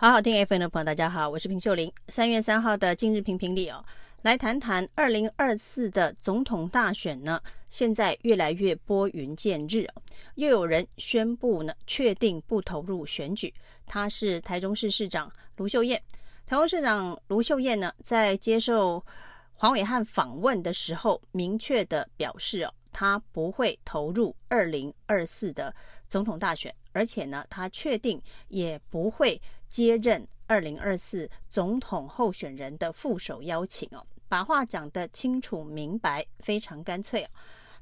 好好听 FM 的朋友，大家好，我是平秀玲。三月三号的今日评评理哦，来谈谈二零二四的总统大选呢。现在越来越拨云见日哦，又有人宣布呢，确定不投入选举。他是台中市市长卢秀燕。台中市长卢秀燕呢，在接受黄伟汉访问的时候，明确的表示哦，他不会投入二零二四的总统大选，而且呢，他确定也不会。接任二零二四总统候选人的副手邀请哦，把话讲得清楚明白，非常干脆哦。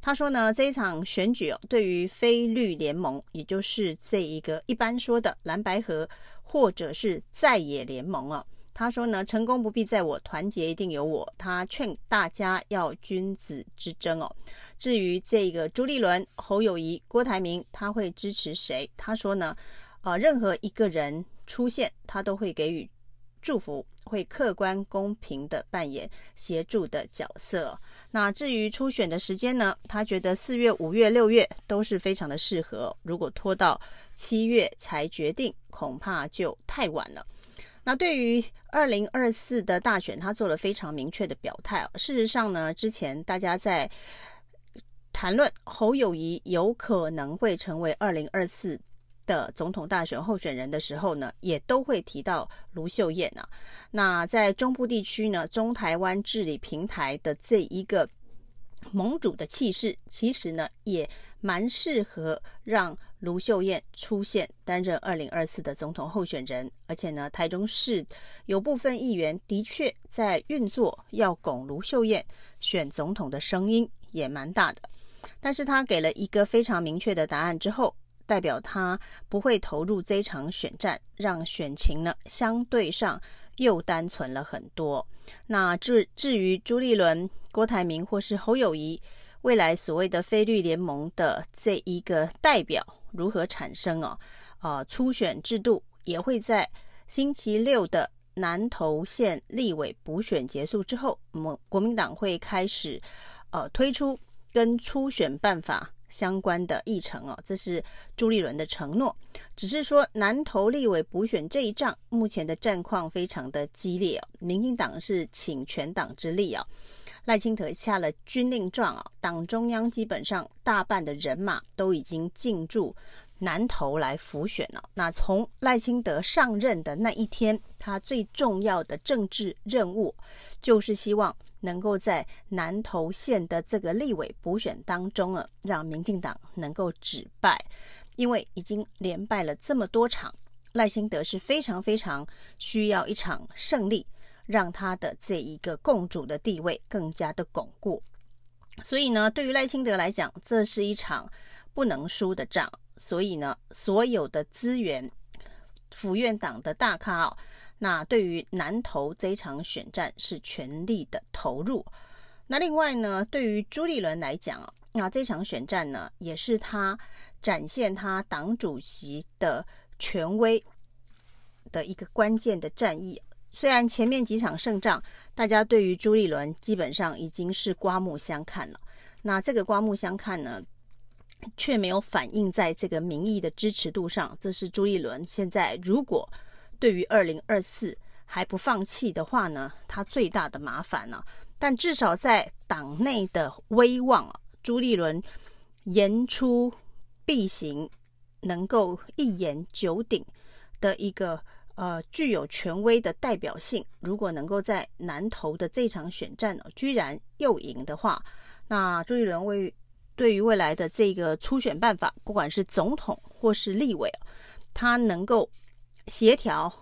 他说呢，这一场选举哦，对于非绿联盟，也就是这一个一般说的蓝白合，或者是在野联盟哦，他说呢，成功不必在我，团结一定有我。他劝大家要君子之争哦。至于这个朱立伦、侯友谊、郭台铭，他会支持谁？他说呢，呃，任何一个人。出现，他都会给予祝福，会客观公平的扮演协助的角色。那至于初选的时间呢？他觉得四月、五月、六月都是非常的适合。如果拖到七月才决定，恐怕就太晚了。那对于二零二四的大选，他做了非常明确的表态。事实上呢，之前大家在谈论侯友谊有可能会成为二零二四。的总统大选候选人的时候呢，也都会提到卢秀燕啊。那在中部地区呢，中台湾治理平台的这一个盟主的气势，其实呢也蛮适合让卢秀燕出现担任二零二四的总统候选人。而且呢，台中市有部分议员的确在运作要拱卢秀燕选总统的声音也蛮大的。但是他给了一个非常明确的答案之后。代表他不会投入这场选战，让选情呢相对上又单纯了很多。那至至于朱立伦、郭台铭或是侯友谊，未来所谓的非绿联盟的这一个代表如何产生哦？呃，初选制度也会在星期六的南投县立委补选结束之后，我们国民党会开始呃推出跟初选办法。相关的议程哦，这是朱立伦的承诺。只是说南投立委补选这一仗，目前的战况非常的激烈哦。民进党是倾全党之力哦，赖清德下了军令状啊，党中央基本上大半的人马都已经进驻南投来辅选了。那从赖清德上任的那一天，他最重要的政治任务就是希望。能够在南投县的这个立委补选当中啊，让民进党能够止败，因为已经连败了这么多场，赖清德是非常非常需要一场胜利，让他的这一个共主的地位更加的巩固。所以呢，对于赖清德来讲，这是一场不能输的仗。所以呢，所有的资源，府院党的大咖哦。那对于南投这一场选战是全力的投入。那另外呢，对于朱立伦来讲啊，那这场选战呢，也是他展现他党主席的权威的一个关键的战役。虽然前面几场胜仗，大家对于朱立伦基本上已经是刮目相看了。那这个刮目相看呢，却没有反映在这个民意的支持度上。这是朱立伦现在如果。对于二零二四还不放弃的话呢，他最大的麻烦呢、啊。但至少在党内的威望啊，朱立伦言出必行，能够一言九鼎的一个呃具有权威的代表性。如果能够在南投的这场选战呢、啊，居然又赢的话，那朱立伦为对于未来的这个初选办法，不管是总统或是立委，他能够。协调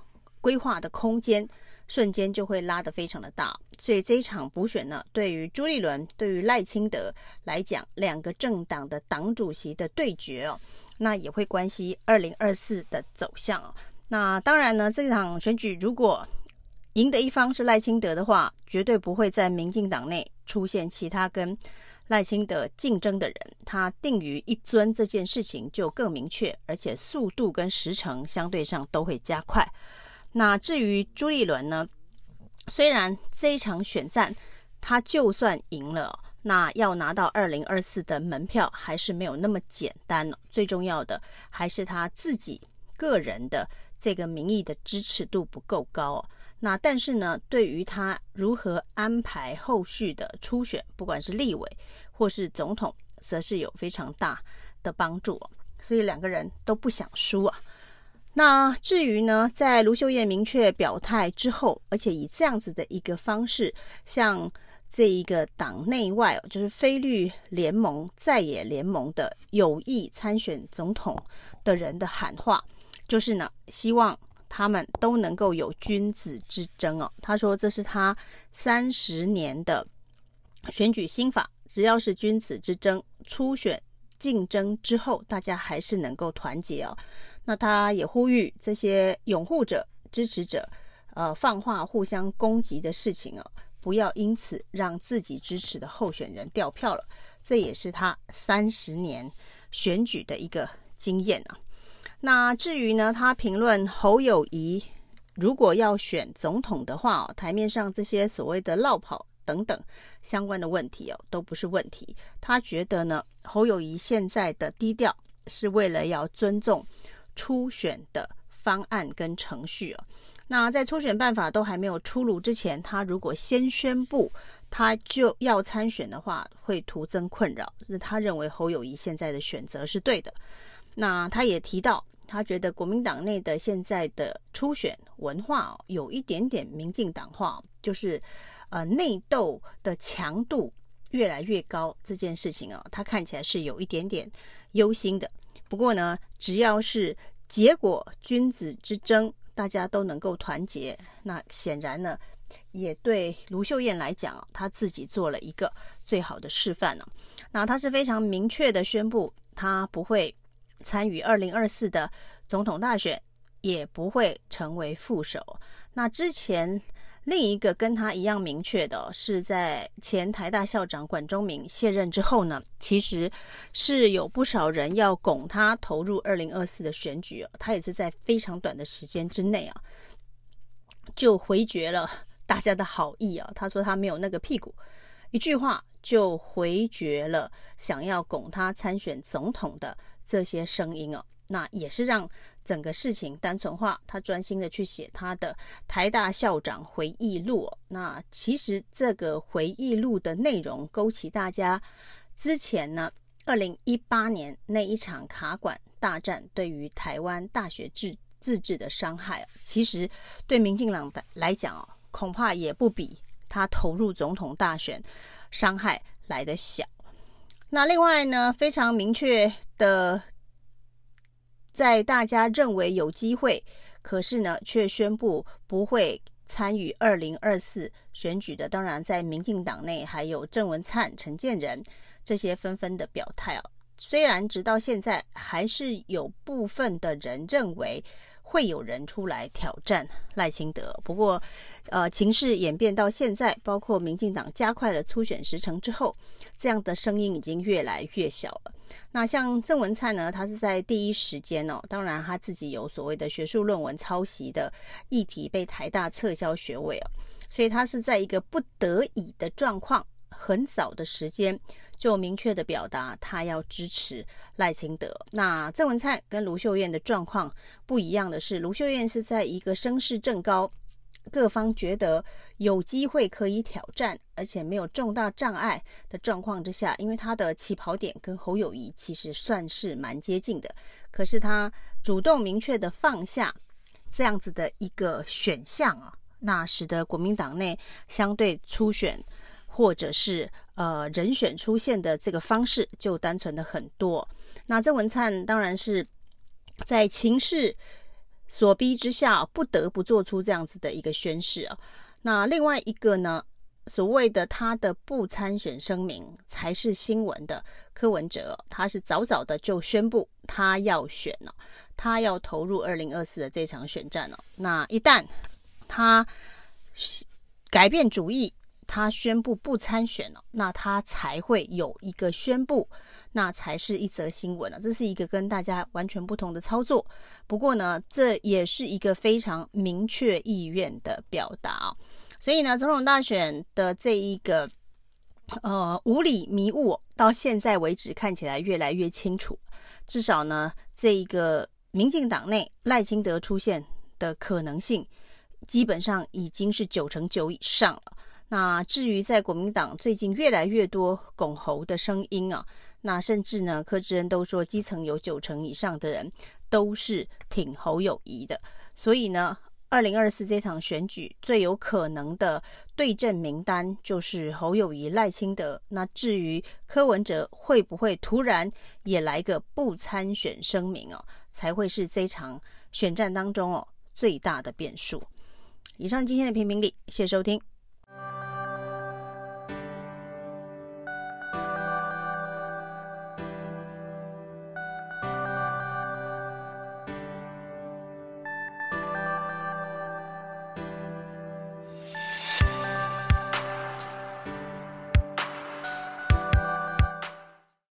规划的空间瞬间就会拉得非常的大，所以这一场补选呢，对于朱立伦、对于赖清德来讲，两个政党的党主席的对决哦，那也会关系二零二四的走向哦。那当然呢，这场选举如果赢的一方是赖清德的话，绝对不会在民进党内出现其他跟。赖清德竞争的人，他定于一尊这件事情就更明确，而且速度跟时程相对上都会加快。那至于朱立伦呢？虽然这一场选战他就算赢了，那要拿到二零二四的门票还是没有那么简单。最重要的还是他自己个人的这个民意的支持度不够高。那但是呢，对于他如何安排后续的初选，不管是立委或是总统，则是有非常大的帮助。所以两个人都不想输啊。那至于呢，在卢秀燕明确表态之后，而且以这样子的一个方式，向这一个党内外，就是非绿联盟、在野联盟的有意参选总统的人的喊话，就是呢，希望他们都能够有君子之争哦。他说这是他三十年的选举心法，只要是君子之争，初选竞争之后，大家还是能够团结哦。那他也呼吁这些拥护者、支持者，呃，放话互相攻击的事情哦，不要因此让自己支持的候选人掉票了。这也是他三十年选举的一个经验啊。那至于呢，他评论侯友谊如果要选总统的话，台面上这些所谓的落跑等等相关的问题哦，都不是问题。他觉得呢，侯友谊现在的低调是为了要尊重。初选的方案跟程序哦，那在初选办法都还没有出炉之前，他如果先宣布他就要参选的话，会徒增困扰。那他认为侯友谊现在的选择是对的。那他也提到，他觉得国民党内的现在的初选文化哦，有一点点民进党化，就是呃内斗的强度越来越高。这件事情哦，他看起来是有一点点忧心的。不过呢，只要是结果君子之争，大家都能够团结，那显然呢，也对卢秀燕来讲，她自己做了一个最好的示范呢。那她是非常明确的宣布，她不会参与二零二四的总统大选，也不会成为副手。那之前。另一个跟他一样明确的，是在前台大校长管中闵卸任之后呢，其实是有不少人要拱他投入二零二四的选举，他也是在非常短的时间之内啊，就回绝了大家的好意啊。他说他没有那个屁股，一句话就回绝了想要拱他参选总统的这些声音哦。那也是让整个事情单纯化，他专心的去写他的台大校长回忆录。那其实这个回忆录的内容，勾起大家之前呢，二零一八年那一场卡管大战对于台湾大学自自治的伤害，其实对民进党的来讲哦，恐怕也不比他投入总统大选伤害来得小。那另外呢，非常明确的。在大家认为有机会，可是呢，却宣布不会参与二零二四选举的，当然在民进党内还有郑文灿、陈建仁这些纷纷的表态啊。虽然直到现在还是有部分的人认为。会有人出来挑战赖清德，不过，呃，情势演变到现在，包括民进党加快了初选时程之后，这样的声音已经越来越小了。那像郑文灿呢，他是在第一时间哦，当然他自己有所谓的学术论文抄袭的议题被台大撤销学位哦，所以他是在一个不得已的状况，很早的时间。就明确的表达他要支持赖清德。那郑文灿跟卢秀燕的状况不一样的是，卢秀燕是在一个声势正高，各方觉得有机会可以挑战，而且没有重大障碍的状况之下，因为他的起跑点跟侯友谊其实算是蛮接近的，可是他主动明确的放下这样子的一个选项啊，那使得国民党内相对初选。或者是呃人选出现的这个方式就单纯的很多。那郑文灿当然是在情势所逼之下，不得不做出这样子的一个宣誓啊。那另外一个呢，所谓的他的不参选声明才是新闻的柯文哲，他是早早的就宣布他要选了，他要投入二零二四的这场选战了。那一旦他改变主意。他宣布不参选了，那他才会有一个宣布，那才是一则新闻了。这是一个跟大家完全不同的操作。不过呢，这也是一个非常明确意愿的表达。所以呢，总统大选的这一个呃雾里迷雾，到现在为止看起来越来越清楚。至少呢，这一个民进党内赖清德出现的可能性，基本上已经是九成九以上了。那至于在国民党最近越来越多拱侯的声音啊，那甚至呢，柯志恩都说基层有九成以上的人都是挺侯友谊的。所以呢，二零二四这场选举最有可能的对阵名单就是侯友谊、赖清德。那至于柯文哲会不会突然也来个不参选声明哦，才会是这场选战当中哦最大的变数。以上今天的评评理，谢谢收听。